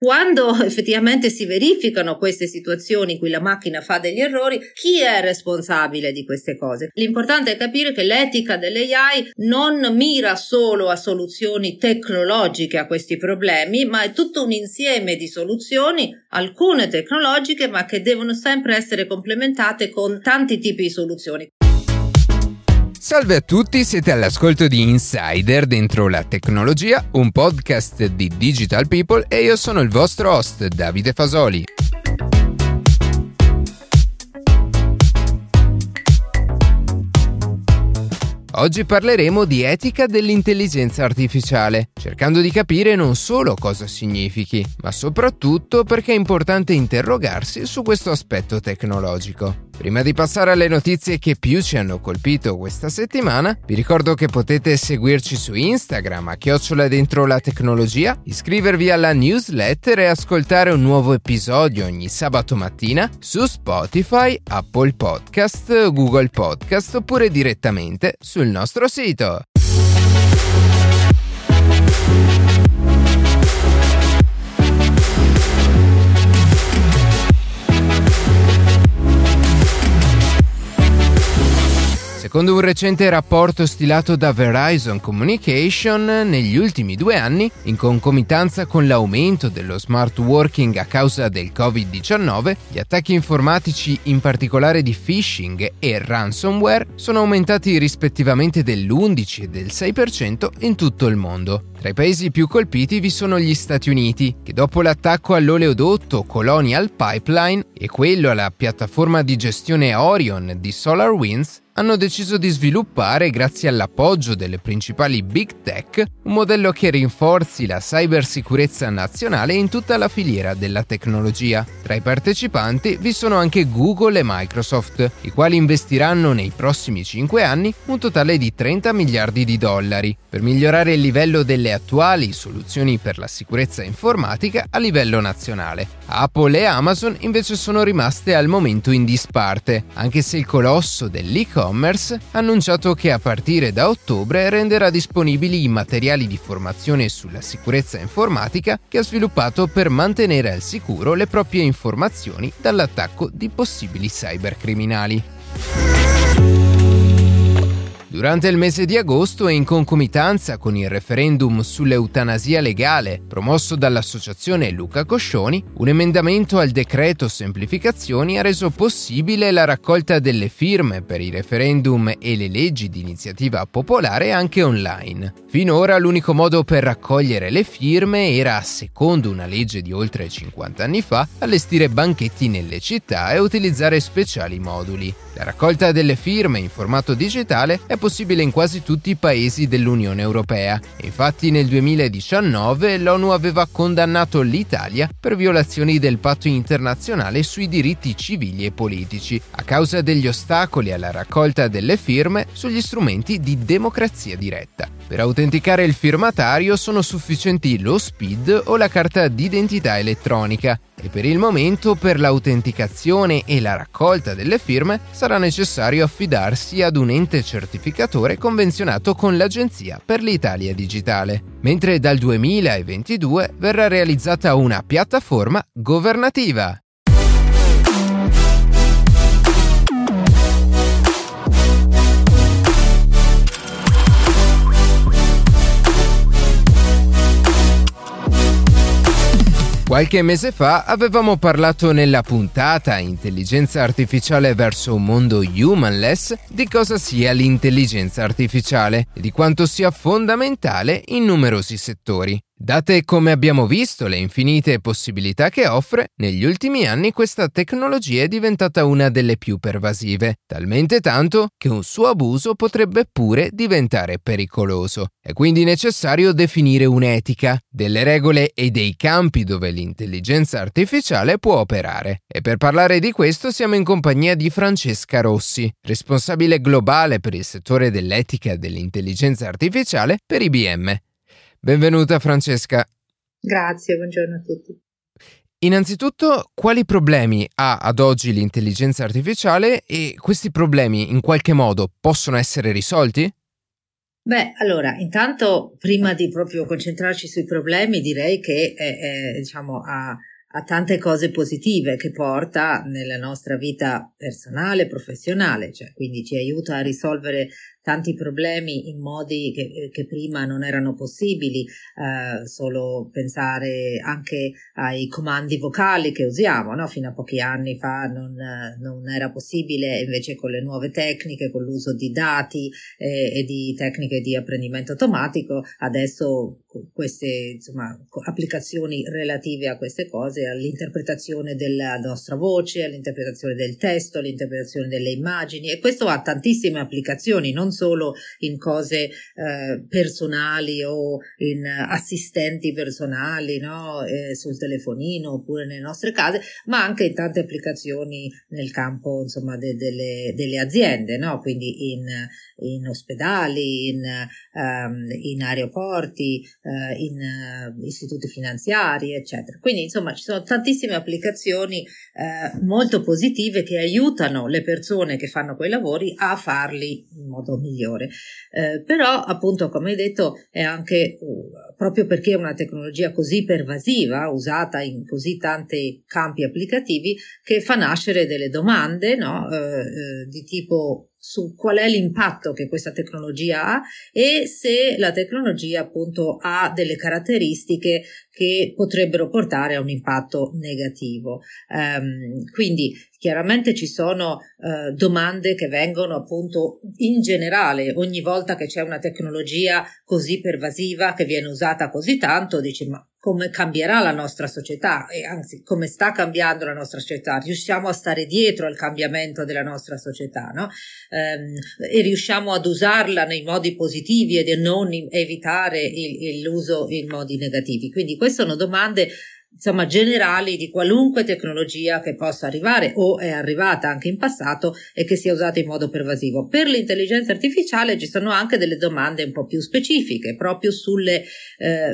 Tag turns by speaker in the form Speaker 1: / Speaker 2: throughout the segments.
Speaker 1: Quando effettivamente si verificano queste situazioni in cui la macchina fa degli errori, chi è responsabile di queste cose? L'importante è capire che l'etica dell'AI non mira solo a soluzioni tecnologiche a questi problemi, ma è tutto un insieme di soluzioni, alcune tecnologiche, ma che devono sempre essere complementate con tanti tipi di soluzioni.
Speaker 2: Salve a tutti, siete all'ascolto di Insider dentro la tecnologia, un podcast di Digital People e io sono il vostro host Davide Fasoli. Oggi parleremo di etica dell'intelligenza artificiale, cercando di capire non solo cosa significhi, ma soprattutto perché è importante interrogarsi su questo aspetto tecnologico. Prima di passare alle notizie che più ci hanno colpito questa settimana, vi ricordo che potete seguirci su Instagram a chiocciola dentro la tecnologia, iscrivervi alla newsletter e ascoltare un nuovo episodio ogni sabato mattina su Spotify, Apple Podcast, Google Podcast oppure direttamente sul nostro sito. Secondo un recente rapporto stilato da Verizon Communication, negli ultimi due anni, in concomitanza con l'aumento dello smart working a causa del Covid-19, gli attacchi informatici, in particolare di phishing e ransomware, sono aumentati rispettivamente dell'11 e del 6% in tutto il mondo. Tra i paesi più colpiti vi sono gli Stati Uniti, che dopo l'attacco all'oleodotto Colonial Pipeline e quello alla piattaforma di gestione Orion di SolarWinds, hanno deciso di sviluppare, grazie all'appoggio delle principali big tech, un modello che rinforzi la cybersicurezza nazionale in tutta la filiera della tecnologia. Tra i partecipanti vi sono anche Google e Microsoft, i quali investiranno nei prossimi 5 anni un totale di 30 miliardi di dollari per migliorare il livello delle attuali soluzioni per la sicurezza informatica a livello nazionale. Apple e Amazon invece sono rimaste al momento in disparte, anche se il colosso dell'e-commerce e-commerce ha annunciato che a partire da ottobre renderà disponibili i materiali di formazione sulla sicurezza informatica che ha sviluppato per mantenere al sicuro le proprie informazioni dall'attacco di possibili cybercriminali. Durante il mese di agosto e in concomitanza con il referendum sull'eutanasia legale promosso dall'associazione Luca Coscioni, un emendamento al decreto semplificazioni ha reso possibile la raccolta delle firme per i referendum e le leggi di iniziativa popolare anche online. Finora l'unico modo per raccogliere le firme era, secondo una legge di oltre 50 anni fa, allestire banchetti nelle città e utilizzare speciali moduli. La raccolta delle firme in formato digitale è possibile in quasi tutti i paesi dell'Unione Europea. Infatti nel 2019 l'ONU aveva condannato l'Italia per violazioni del patto internazionale sui diritti civili e politici, a causa degli ostacoli alla raccolta delle firme sugli strumenti di democrazia diretta. Per autenticare il firmatario sono sufficienti lo SPID o la carta d'identità elettronica e per il momento per l'autenticazione e la raccolta delle firme sarà necessario affidarsi ad un ente certificatore convenzionato con l'Agenzia per l'Italia Digitale, mentre dal 2022 verrà realizzata una piattaforma governativa. Qualche mese fa avevamo parlato nella puntata Intelligenza artificiale verso un mondo humanless di cosa sia l'intelligenza artificiale e di quanto sia fondamentale in numerosi settori. Date come abbiamo visto le infinite possibilità che offre, negli ultimi anni questa tecnologia è diventata una delle più pervasive, talmente tanto che un suo abuso potrebbe pure diventare pericoloso. È quindi necessario definire un'etica, delle regole e dei campi dove l'intelligenza artificiale può operare. E per parlare di questo siamo in compagnia di Francesca Rossi, responsabile globale per il settore dell'etica dell'intelligenza artificiale per IBM. Benvenuta Francesca.
Speaker 1: Grazie, buongiorno a tutti.
Speaker 2: Innanzitutto, quali problemi ha ad oggi l'intelligenza artificiale e questi problemi in qualche modo possono essere risolti?
Speaker 1: Beh, allora, intanto prima di proprio concentrarci sui problemi, direi che eh, eh, diciamo, ha, ha tante cose positive che porta nella nostra vita personale, professionale, cioè quindi ci aiuta a risolvere tanti problemi in modi che, che prima non erano possibili, eh, solo pensare anche ai comandi vocali che usiamo, no? fino a pochi anni fa non, non, era possibile, invece con le nuove tecniche, con l'uso di dati eh, e di tecniche di apprendimento automatico, adesso queste insomma, applicazioni relative a queste cose, all'interpretazione della nostra voce, all'interpretazione del testo, all'interpretazione delle immagini e questo ha tantissime applicazioni, non solo in cose eh, personali o in assistenti personali no? eh, sul telefonino oppure nelle nostre case, ma anche in tante applicazioni nel campo insomma, de, delle, delle, aziende, no? quindi in, in ospedali, in, um, in aeroporti, uh, in uh, istituti finanziari, eccetera. Quindi insomma ci sono tantissime applicazioni uh, molto positive che aiutano le persone che fanno quei lavori a farli in modo migliore. Eh, però, appunto, come hai detto, è anche uh, proprio perché è una tecnologia così pervasiva, usata in così tanti campi applicativi, che fa nascere delle domande no? eh, eh, di tipo su qual è l'impatto che questa tecnologia ha e se la tecnologia appunto ha delle caratteristiche che potrebbero portare a un impatto negativo. Um, quindi chiaramente ci sono uh, domande che vengono appunto in generale ogni volta che c'è una tecnologia così pervasiva che viene usata così tanto, dici ma come cambierà la nostra società e anzi come sta cambiando la nostra società, riusciamo a stare dietro al cambiamento della nostra società no? ehm, e riusciamo ad usarla nei modi positivi e non evitare il, l'uso in modi negativi. Quindi queste sono domande insomma generali di qualunque tecnologia che possa arrivare o è arrivata anche in passato e che sia usata in modo pervasivo. Per l'intelligenza artificiale ci sono anche delle domande un po' più specifiche, proprio sulle eh,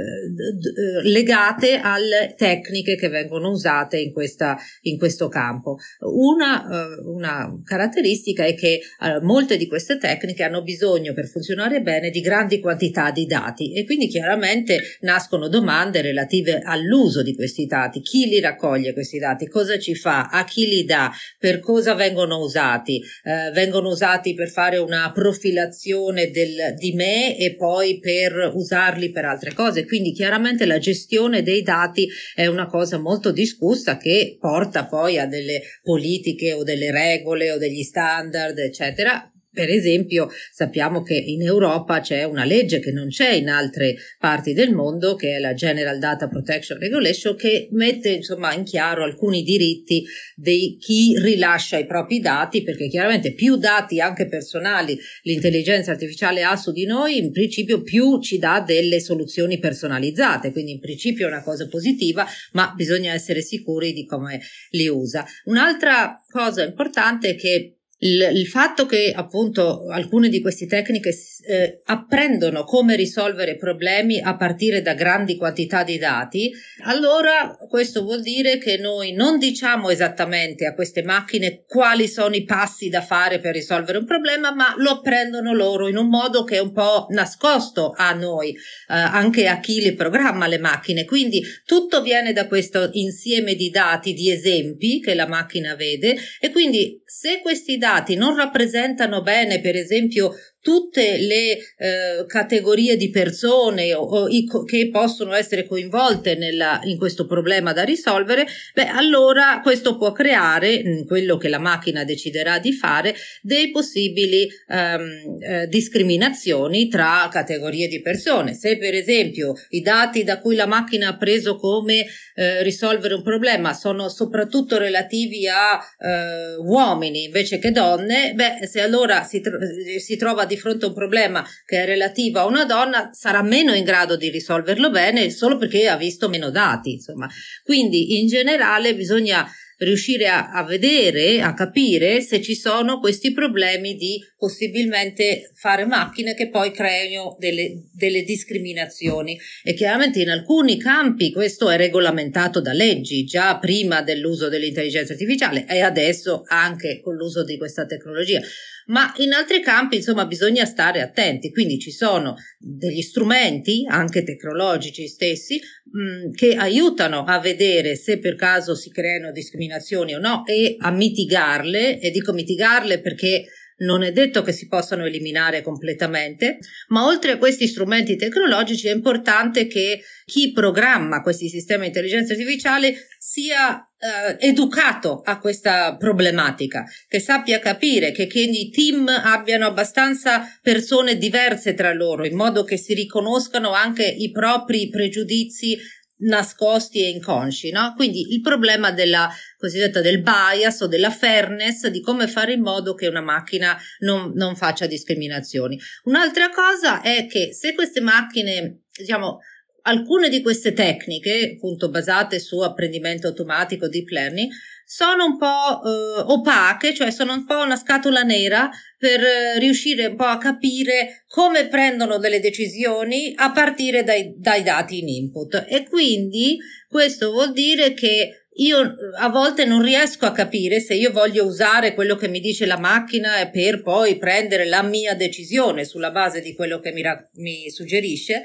Speaker 1: legate alle tecniche che vengono usate in, questa, in questo campo. Una, eh, una caratteristica è che eh, molte di queste tecniche hanno bisogno per funzionare bene di grandi quantità di dati e quindi chiaramente nascono domande relative all'uso di questi questi dati, chi li raccoglie questi dati, cosa ci fa, a chi li dà, per cosa vengono usati. Eh, vengono usati per fare una profilazione del, di me e poi per usarli per altre cose. Quindi chiaramente la gestione dei dati è una cosa molto discussa che porta poi a delle politiche o delle regole o degli standard, eccetera, per esempio, sappiamo che in Europa c'è una legge che non c'è in altre parti del mondo, che è la General Data Protection Regulation, che mette insomma in chiaro alcuni diritti di chi rilascia i propri dati, perché chiaramente più dati anche personali l'intelligenza artificiale ha su di noi, in principio più ci dà delle soluzioni personalizzate, quindi in principio è una cosa positiva, ma bisogna essere sicuri di come li usa. Un'altra cosa importante è che il, il, fatto che appunto alcune di queste tecniche eh, apprendono come risolvere problemi a partire da grandi quantità di dati, allora questo vuol dire che noi non diciamo esattamente a queste macchine quali sono i passi da fare per risolvere un problema, ma lo apprendono loro in un modo che è un po' nascosto a noi, eh, anche a chi le programma le macchine. Quindi tutto viene da questo insieme di dati, di esempi che la macchina vede e quindi se questi dati dati non rappresentano bene, per esempio, tutte le eh, categorie di persone o, o i, che possono essere coinvolte nella, in questo problema da risolvere, beh, allora questo può creare, in quello che la macchina deciderà di fare, dei possibili ehm, eh, discriminazioni tra categorie di persone. Se per esempio i dati da cui la macchina ha preso come eh, risolvere un problema sono soprattutto relativi a eh, uomini invece che donne, beh, se allora si, tro- si trova di di fronte a un problema che è relativo a una donna sarà meno in grado di risolverlo bene solo perché ha visto meno dati, insomma. Quindi in generale bisogna riuscire a, a, vedere, a capire se ci sono questi problemi di possibilmente fare macchine che poi creino delle, delle discriminazioni. E chiaramente in alcuni campi questo è regolamentato da leggi, già prima dell'uso dell'intelligenza artificiale e adesso anche con l'uso di questa tecnologia ma in altri campi insomma bisogna stare attenti, quindi ci sono degli strumenti anche tecnologici stessi mh, che aiutano a vedere se per caso si creano discriminazioni o no e a mitigarle. E dico mitigarle perché non è detto che si possano eliminare completamente, ma oltre a questi strumenti tecnologici è importante che chi programma questi sistemi di intelligenza artificiale sia eh, educato a questa problematica, che sappia capire che, che i team abbiano abbastanza persone diverse tra loro, in modo che si riconoscano anche i propri pregiudizi nascosti e inconsci, no? Quindi il problema della cosiddetta del bias o della fairness, di come fare in modo che una macchina non, non faccia discriminazioni. Un'altra cosa è che se queste macchine, diciamo, alcune di queste tecniche, appunto basate su apprendimento automatico, deep learning, sono un po' eh, opache, cioè sono un po' una scatola nera per eh, riuscire un po' a capire come prendono delle decisioni a partire dai, dai dati in input. E quindi questo vuol dire che io a volte non riesco a capire se io voglio usare quello che mi dice la macchina per poi prendere la mia decisione sulla base di quello che mi, ra- mi suggerisce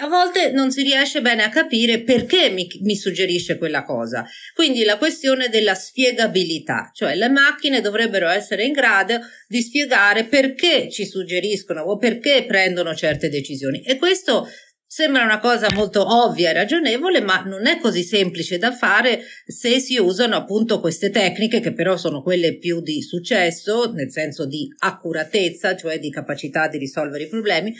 Speaker 1: a volte non si riesce bene a capire perché mi, mi, suggerisce quella cosa. Quindi la questione della spiegabilità, cioè le macchine dovrebbero essere in grado di spiegare perché ci suggeriscono o perché prendono certe decisioni. E questo sembra una cosa molto ovvia e ragionevole, ma non è così semplice da fare se si usano appunto queste tecniche che però sono quelle più di successo, nel senso di accuratezza, cioè di capacità di risolvere i problemi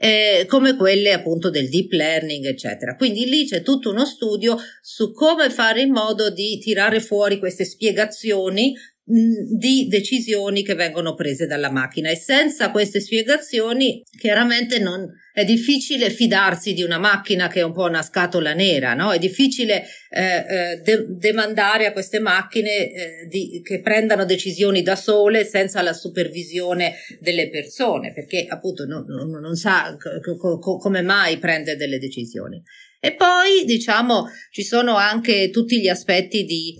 Speaker 1: eh, come quelle appunto del deep learning, eccetera. Quindi lì c'è tutto uno studio su come fare in modo di tirare fuori queste spiegazioni di decisioni che vengono prese dalla macchina e senza queste spiegazioni chiaramente non è difficile fidarsi di una macchina che è un po' una scatola nera, no? È difficile eh, eh, de- demandare a queste macchine eh, di, che prendano decisioni da sole senza la supervisione delle persone, perché appunto non, non, non sa co- co- come mai prende delle decisioni. E poi diciamo ci sono anche tutti gli aspetti di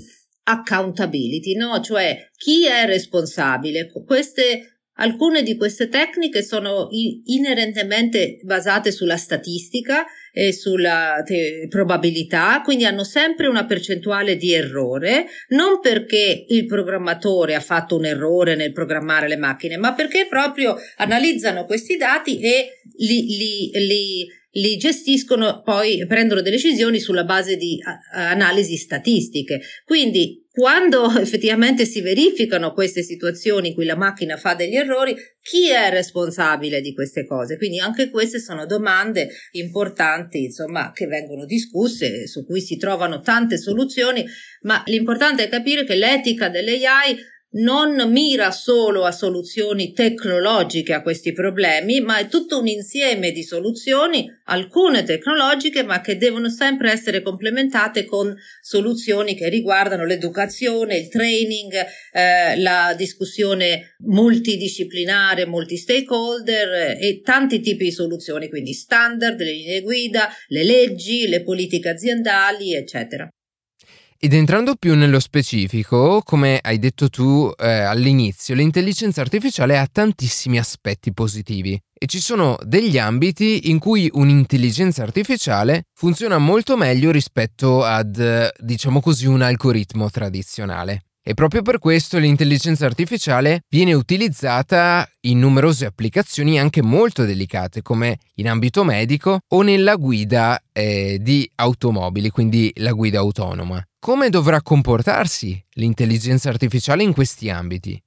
Speaker 1: accountability, no? Cioè chi è responsabile? Queste Alcune di queste tecniche sono inerentemente basate sulla statistica e sulla te- probabilità, quindi hanno sempre una percentuale di errore, non perché il programmatore ha fatto un errore nel programmare le macchine, ma perché proprio analizzano questi dati e li, li, li li gestiscono, poi prendono delle decisioni sulla base di analisi statistiche. Quindi quando effettivamente si verificano queste situazioni in cui la macchina fa degli errori, chi è responsabile di queste cose? Quindi anche queste sono domande importanti, insomma, che vengono discusse, su cui si trovano tante soluzioni, ma l'importante è capire che l'etica dell'AI non mira solo a soluzioni tecnologiche a questi problemi, ma è tutto un insieme di soluzioni, alcune tecnologiche, ma che devono sempre essere complementate con soluzioni che riguardano l'educazione, il training, eh, la discussione multidisciplinare, multi-stakeholder eh, e tanti tipi di soluzioni, quindi standard, le linee guida, le leggi, le politiche aziendali, eccetera.
Speaker 2: Ed entrando più nello specifico, come hai detto tu eh, all'inizio, l'intelligenza artificiale ha tantissimi aspetti positivi e ci sono degli ambiti in cui un'intelligenza artificiale funziona molto meglio rispetto ad, diciamo così, un algoritmo tradizionale. E proprio per questo l'intelligenza artificiale viene utilizzata in numerose applicazioni anche molto delicate, come in ambito medico o nella guida eh, di automobili, quindi la guida autonoma. Come dovrà comportarsi l'intelligenza artificiale in questi ambiti?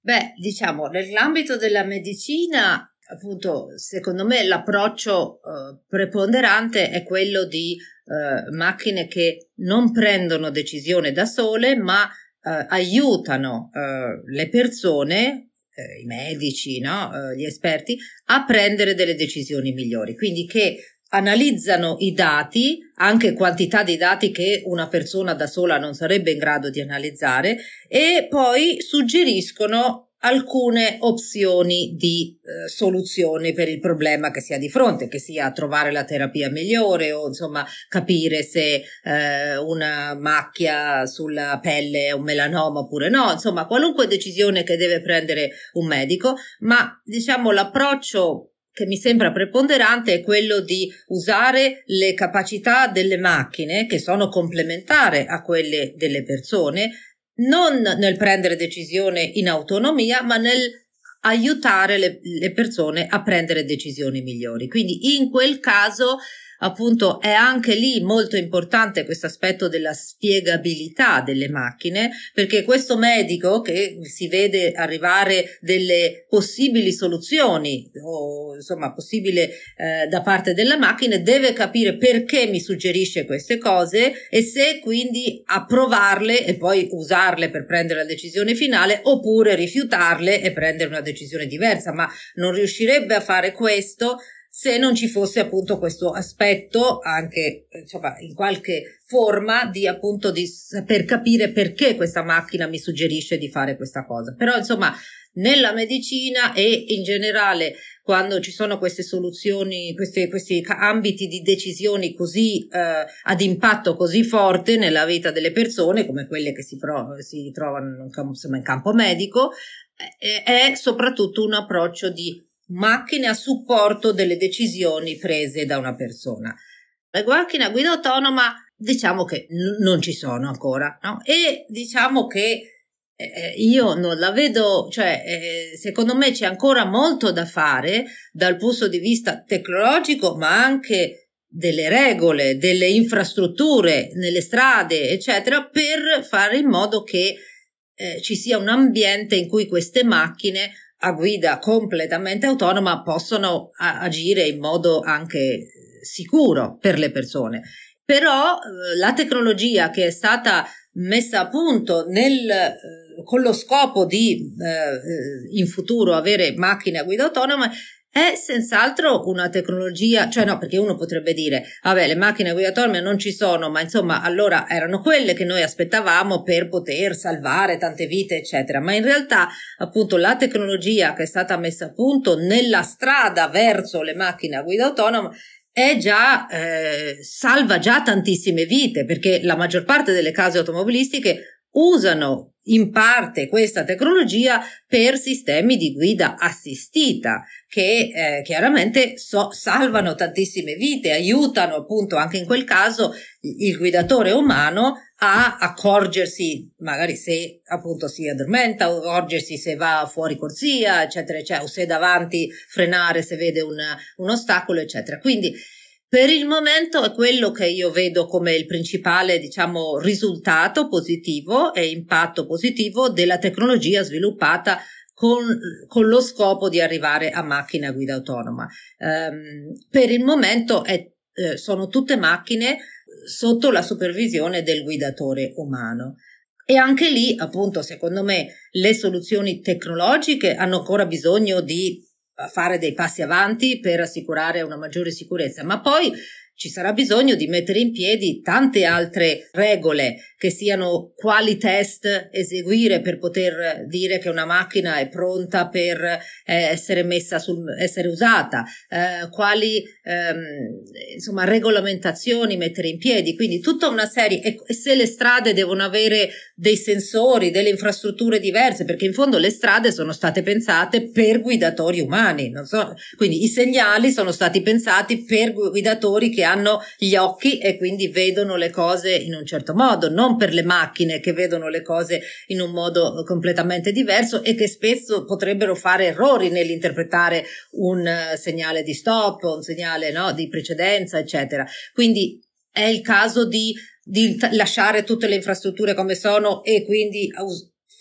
Speaker 1: Beh, diciamo, nell'ambito della medicina, appunto, secondo me l'approccio eh, preponderante è quello di eh, macchine che non prendono decisione da sole, ma eh, aiutano eh, le persone, eh, i medici, no? Eh, gli esperti, a prendere delle decisioni migliori. Quindi che analizzano i dati, anche quantità di dati che una persona da sola non sarebbe in grado di analizzare, e poi suggeriscono alcune opzioni di eh, soluzione per il problema che si ha di fronte, che sia trovare la terapia migliore o insomma capire se eh, una macchia sulla pelle è un melanoma oppure no, insomma qualunque decisione che deve prendere un medico, ma diciamo l'approccio che mi sembra preponderante è quello di usare le capacità delle macchine che sono complementari a quelle delle persone non nel prendere decisione in autonomia, ma nel aiutare le, le persone a prendere decisioni migliori. Quindi in quel caso appunto è anche lì molto importante questo aspetto della spiegabilità delle macchine, perché questo medico che si vede arrivare delle possibili soluzioni o insomma possibile eh, da parte della macchina deve capire perché mi suggerisce queste cose e se quindi approvarle e poi usarle per prendere la decisione finale oppure rifiutarle e prendere una decisione diversa, ma non riuscirebbe a fare questo se non ci fosse appunto questo aspetto anche insomma in qualche forma di appunto di per capire perché questa macchina mi suggerisce di fare questa cosa. Però insomma nella medicina e in generale quando ci sono queste soluzioni, questi, questi ambiti di decisioni così eh, ad impatto così forte nella vita delle persone, come quelle che si, pro, si trovano in campo, insomma, in campo medico, eh, è soprattutto un approccio di macchine a supporto delle decisioni prese da una persona. Le macchine a guida autonoma diciamo che n- non ci sono ancora, no? E diciamo che eh, io non la vedo, cioè eh, secondo me c'è ancora molto da fare dal punto di vista tecnologico, ma anche delle regole, delle infrastrutture nelle strade, eccetera, per fare in modo che eh, ci sia un ambiente in cui queste macchine a guida completamente autonoma possono agire in modo anche sicuro per le persone. Però eh, la tecnologia che è stata messa a punto nel, eh, con lo scopo di eh, eh in futuro avere macchine a guida autonoma è senz'altro una tecnologia, cioè no, perché uno potrebbe dire, vabbè, le macchine guida autonome non ci sono, ma insomma, allora erano quelle che noi aspettavamo per poter salvare tante vite, eccetera. Ma in realtà, appunto, la tecnologia che è stata messa a punto nella strada verso le macchine a guida autonoma è già, eh, salva già tantissime vite, perché la maggior parte delle case automobilistiche usano in parte questa tecnologia per sistemi di guida assistita che eh, chiaramente so, salvano tantissime vite, aiutano appunto anche in quel caso il guidatore umano a accorgersi magari se appunto si addormenta, accorgersi se va fuori corsia, eccetera, eccetera, o se davanti frenare se vede un, un ostacolo, eccetera. Quindi per il momento è quello che io vedo come il principale, diciamo, risultato positivo e impatto positivo della tecnologia sviluppata con, con lo scopo di arrivare a macchina guida autonoma. Um, per il momento è, eh, sono tutte macchine sotto la supervisione del guidatore umano. E anche lì, appunto, secondo me, le soluzioni tecnologiche hanno ancora bisogno di fare dei passi avanti per assicurare una maggiore sicurezza, ma poi ci sarà bisogno di mettere in piedi tante altre regole che siano quali test eseguire per poter dire che una macchina è pronta per eh, essere messa sul, essere usata, eh, quali ehm, insomma regolamentazioni mettere in piedi, quindi tutta una serie e, se le strade devono avere dei sensori, delle infrastrutture diverse, perché in fondo le strade sono state pensate per guidatori umani, non so, quindi i segnali sono stati pensati per guidatori che hanno gli occhi e quindi vedono le cose in un certo modo, non per le macchine che vedono le cose in un modo completamente diverso e che spesso potrebbero fare errori nell'interpretare un uh, segnale di stop, un segnale no, di precedenza, eccetera. Quindi è il caso di, di lasciare tutte le infrastrutture come sono e quindi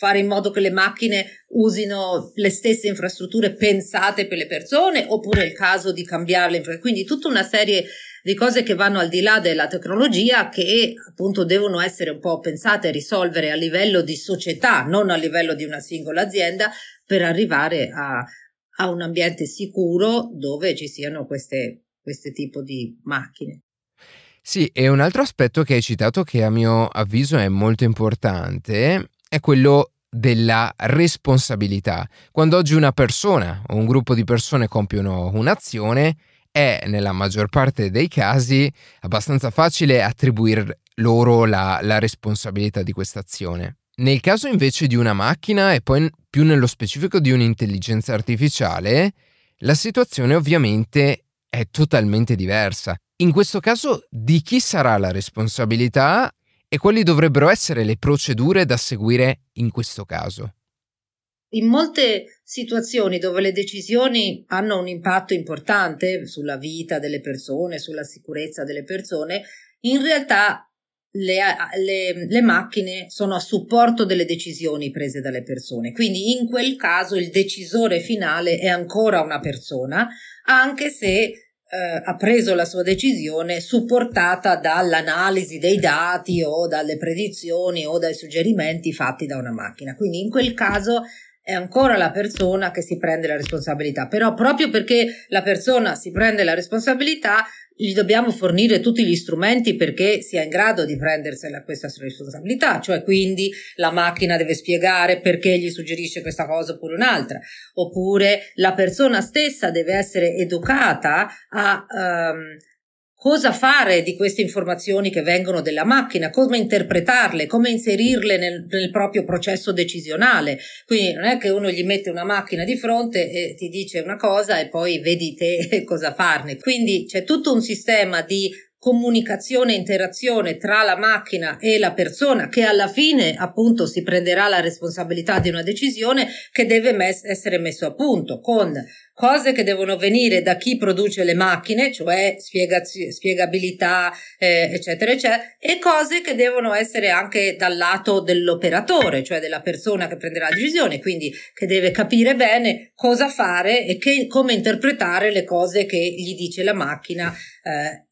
Speaker 1: fare in modo che le macchine usino le stesse infrastrutture pensate per le persone oppure è il caso di cambiarle. Quindi tutta una serie di cose che vanno al di là della tecnologia che appunto devono essere un po' pensate e risolvere a livello di società, non a livello di una singola azienda, per arrivare a, a un ambiente sicuro dove ci siano queste questo tipo di macchine.
Speaker 2: Sì, e un altro aspetto che hai citato che a mio avviso è molto importante è quello della responsabilità. Quando oggi una persona o un gruppo di persone compiono un'azione, è nella maggior parte dei casi abbastanza facile attribuire loro la, la responsabilità di questa azione. Nel caso invece di una macchina e poi più nello specifico di un'intelligenza artificiale, la situazione ovviamente è totalmente diversa. In questo caso di chi sarà la responsabilità e quali dovrebbero essere le procedure da seguire in questo caso?
Speaker 1: In molte situazioni dove le decisioni hanno un impatto importante sulla vita delle persone, sulla sicurezza delle persone, in realtà le, le, le, macchine sono a supporto delle decisioni prese dalle persone. Quindi in quel caso il decisore finale è ancora una persona, anche se eh, ha preso la sua decisione supportata dall'analisi dei dati o dalle predizioni o dai suggerimenti fatti da una macchina. Quindi in quel caso è ancora la persona che si prende la responsabilità, però proprio perché la persona si prende la responsabilità gli dobbiamo fornire tutti gli strumenti perché sia in grado di prendersela questa responsabilità, cioè quindi la macchina deve spiegare perché gli suggerisce questa cosa oppure un'altra, oppure la persona stessa deve essere educata a um, cosa fare di queste informazioni che vengono dalla macchina, come interpretarle, come inserirle nel, nel, proprio processo decisionale. Quindi non è che uno gli mette una macchina di fronte e ti dice una cosa e poi vedi te cosa farne. Quindi c'è tutto un sistema di comunicazione interazione tra la macchina e la persona che alla fine appunto si prenderà la responsabilità di una decisione che deve mes- essere messo a punto con cose che devono venire da chi produce le macchine, cioè spiegaz- spiegabilità, eh, eccetera, eccetera, e cose che devono essere anche dal lato dell'operatore, cioè della persona che prenderà la decisione, quindi che deve capire bene cosa fare e che, come interpretare le cose che gli dice la macchina. Eh,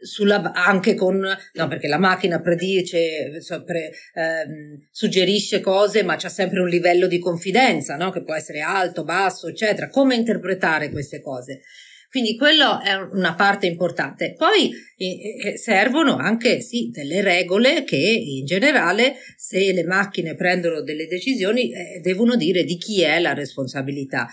Speaker 1: sulla, anche con, no, perché la macchina predice, pre, ehm, suggerisce cose, ma c'è sempre un livello di confidenza, no? Che può essere alto, basso, eccetera. Come interpretare queste cose? Quindi quello è una parte importante. Poi eh, servono anche sì, delle regole che in generale se le macchine prendono delle decisioni eh, devono dire di chi è la responsabilità.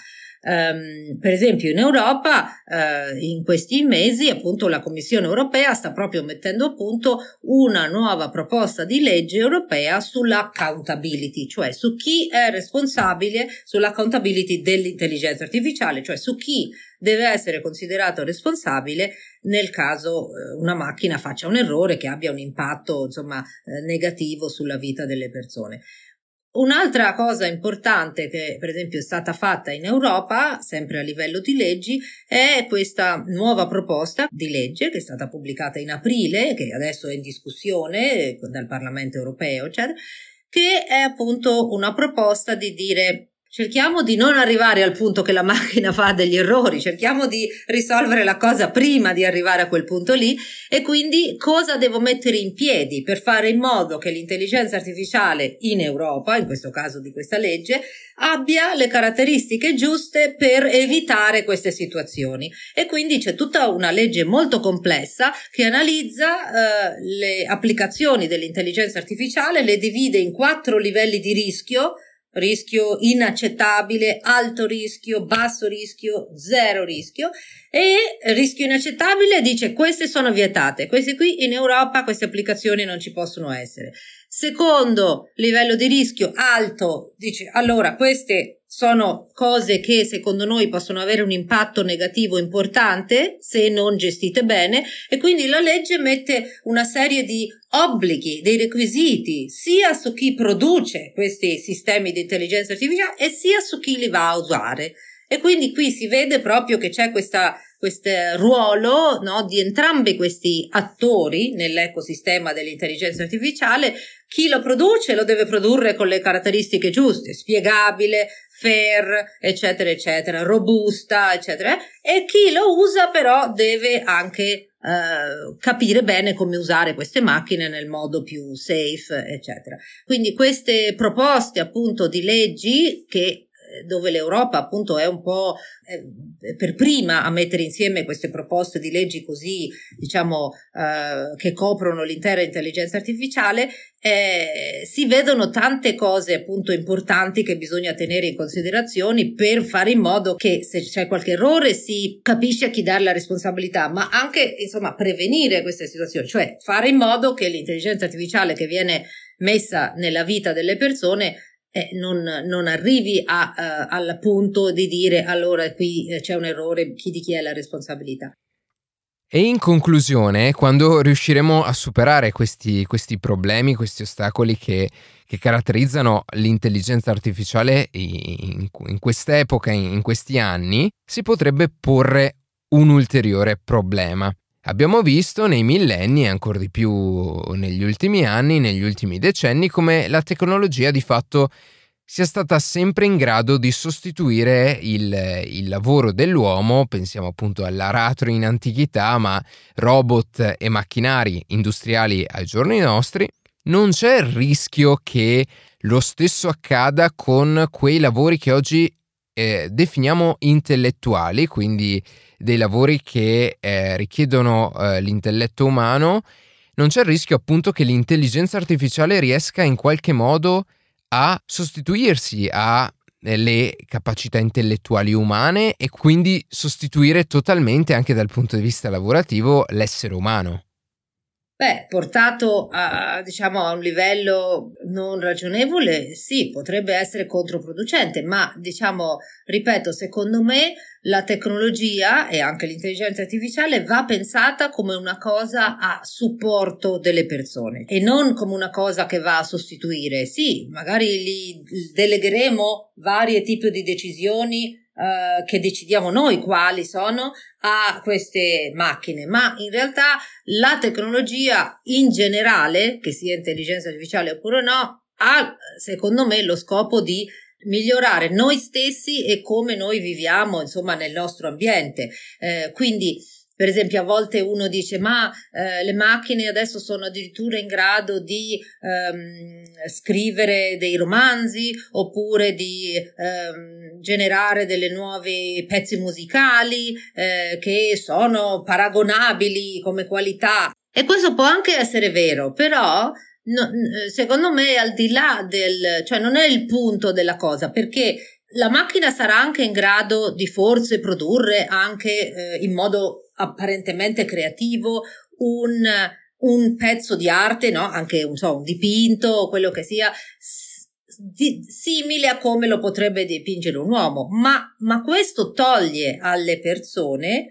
Speaker 1: Um, per esempio in Europa uh, in questi mesi appunto la Commissione europea sta proprio mettendo a punto una nuova proposta di legge europea sull'accountability, cioè su chi è responsabile sull'accountability dell'intelligenza artificiale, cioè su chi deve essere considerato responsabile nel caso uh, una macchina faccia un errore che abbia un impatto insomma uh, negativo sulla vita delle persone. Un'altra cosa importante che per esempio è stata fatta in Europa, sempre a livello di leggi, è questa nuova proposta di legge che è stata pubblicata in aprile, che adesso è in discussione dal Parlamento europeo, eccetera, che è appunto una proposta di dire Cerchiamo di non arrivare al punto che la macchina fa degli errori, cerchiamo di risolvere la cosa prima di arrivare a quel punto lì e quindi cosa devo mettere in piedi per fare in modo che l'intelligenza artificiale in Europa, in questo caso di questa legge, abbia le caratteristiche giuste per evitare queste situazioni. E quindi c'è tutta una legge molto complessa che analizza eh, le applicazioni dell'intelligenza artificiale, le divide in quattro livelli di rischio rischio inaccettabile, alto rischio, basso rischio, zero rischio e rischio inaccettabile dice queste sono vietate, queste qui in Europa queste applicazioni non ci possono essere. Secondo livello di rischio alto dice allora queste sono cose che secondo noi possono avere un impatto negativo importante se non gestite bene e quindi la legge mette una serie di obblighi, dei requisiti sia su chi produce questi sistemi di intelligenza artificiale e sia su chi li va a usare. E quindi qui si vede proprio che c'è questa questo ruolo no, di entrambi questi attori nell'ecosistema dell'intelligenza artificiale. Chi lo produce lo deve produrre con le caratteristiche giuste, spiegabile, fair, eccetera, eccetera, robusta, eccetera. E chi lo usa però deve anche Uh, capire bene come usare queste macchine nel modo più safe, eccetera. Quindi queste proposte appunto di leggi che dove l'Europa appunto è un po' eh, per prima a mettere insieme queste proposte di leggi così, diciamo, eh, che coprono l'intera intelligenza artificiale, eh, si vedono tante cose appunto importanti che bisogna tenere in considerazione per fare in modo che se c'è qualche errore si capisce a chi dare la responsabilità, ma anche insomma prevenire queste situazioni, cioè fare in modo che l'intelligenza artificiale che viene messa nella vita delle persone eh, non, non, arrivi a, uh, al punto di dire allora qui eh, c'è un errore, chi di chi è la responsabilità.
Speaker 2: E in conclusione, quando riusciremo a superare questi, questi problemi, questi ostacoli che, che, caratterizzano l'intelligenza artificiale in, in quest'epoca, in, in questi anni, si potrebbe porre un ulteriore problema. Abbiamo visto nei millenni e ancora di più negli ultimi anni, negli ultimi decenni, come la tecnologia di fatto sia stata sempre in grado di sostituire il, il, lavoro dell'uomo, pensiamo appunto all'aratro in antichità, ma robot e macchinari industriali ai giorni nostri, non c'è il rischio che lo stesso accada con quei lavori che oggi eh, definiamo intellettuali, quindi dei lavori che eh, richiedono eh, l'intelletto umano, non c'è il rischio appunto che l'intelligenza artificiale riesca in qualche modo a sostituirsi alle eh, capacità intellettuali umane e quindi sostituire totalmente anche dal punto di vista lavorativo l'essere umano.
Speaker 1: Beh, portato a, diciamo, a un livello non ragionevole, sì, potrebbe essere controproducente, ma diciamo, ripeto, secondo me la tecnologia e anche l'intelligenza artificiale va pensata come una cosa a supporto delle persone e non come una cosa che va a sostituire. Sì, magari li delegheremo varie tipi di decisioni Uh, che decidiamo noi quali sono a queste macchine, ma in realtà la tecnologia in generale, che sia intelligenza artificiale oppure no, ha secondo me lo scopo di migliorare noi stessi e come noi viviamo insomma nel nostro ambiente. Eh, quindi per esempio, a volte uno dice: Ma eh, le macchine adesso sono addirittura in grado di ehm, scrivere dei romanzi oppure di ehm, generare delle nuove pezzi musicali eh, che sono paragonabili come qualità. E questo può anche essere vero, però no, secondo me al di là del, cioè non è il punto della cosa, perché la macchina sarà anche in grado di forse produrre anche eh, in modo apparentemente creativo un, un pezzo di arte, no? Anche un, so, un dipinto o quello che sia, di, simile a come lo potrebbe dipingere un uomo, ma, ma questo toglie alle persone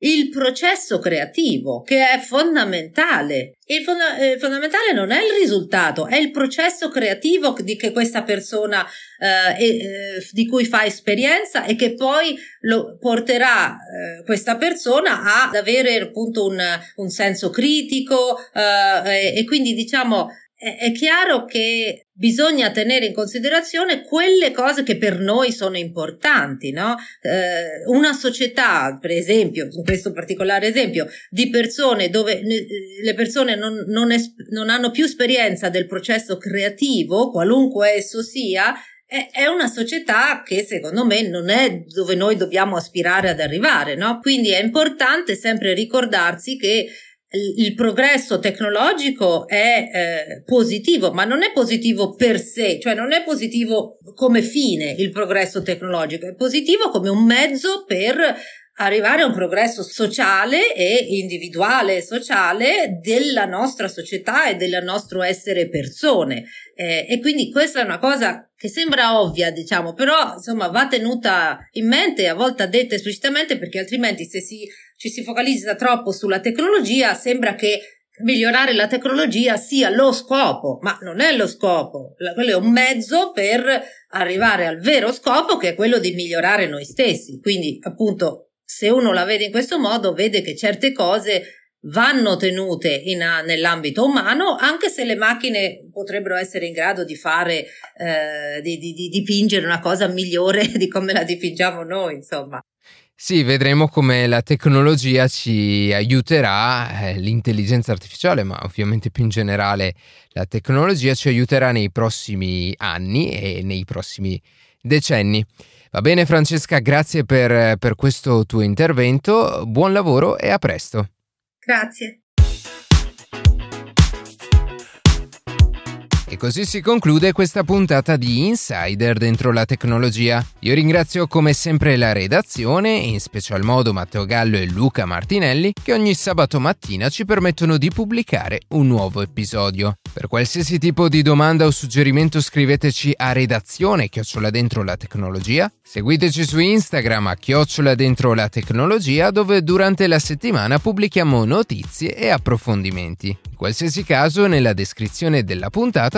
Speaker 1: il processo creativo che è fondamentale. Il fonda- eh, fondamentale non è il risultato, è il processo creativo di che questa persona eh, eh, di cui fa esperienza e che poi lo porterà eh, questa persona ad avere appunto un, un senso critico eh, e, e quindi diciamo è chiaro che bisogna tenere in considerazione quelle cose che per noi sono importanti, no? Eh, una società, per esempio, in questo particolare esempio, di persone dove le persone non, non, es- non hanno più esperienza del processo creativo, qualunque esso sia, è una società che secondo me non è dove noi dobbiamo aspirare ad arrivare, no? Quindi è importante sempre ricordarsi che il progresso tecnologico è eh, positivo, ma non è positivo per sé, cioè non è positivo come fine il progresso tecnologico, è positivo come un mezzo per arrivare a un progresso sociale e individuale e sociale della nostra società e del nostro essere persone. Eh, e quindi questa è una cosa che sembra ovvia, diciamo, però insomma va tenuta in mente, a volte detta esplicitamente, perché altrimenti se si ci si focalizza troppo sulla tecnologia, sembra che migliorare la tecnologia sia lo scopo, ma non è lo scopo, quello è un mezzo per arrivare al vero scopo che è quello di migliorare noi stessi. Quindi, appunto, se uno la vede in questo modo, vede che certe cose vanno tenute in, nell'ambito umano, anche se le macchine potrebbero essere in grado di fare, eh, di, di, di dipingere una cosa migliore di come la dipingiamo noi, insomma.
Speaker 2: Sì, vedremo come la tecnologia ci aiuterà, eh, l'intelligenza artificiale, ma ovviamente più in generale la tecnologia ci aiuterà nei prossimi anni e nei prossimi decenni. Va bene Francesca, grazie per, per questo tuo intervento, buon lavoro e a presto.
Speaker 1: Grazie.
Speaker 2: E così si conclude questa puntata di Insider dentro la tecnologia. Io ringrazio come sempre la redazione, in special modo Matteo Gallo e Luca Martinelli, che ogni sabato mattina ci permettono di pubblicare un nuovo episodio. Per qualsiasi tipo di domanda o suggerimento scriveteci a redazione chiocciola dentro la tecnologia, seguiteci su Instagram a chiocciola dentro la tecnologia dove durante la settimana pubblichiamo notizie e approfondimenti. In qualsiasi caso nella descrizione della puntata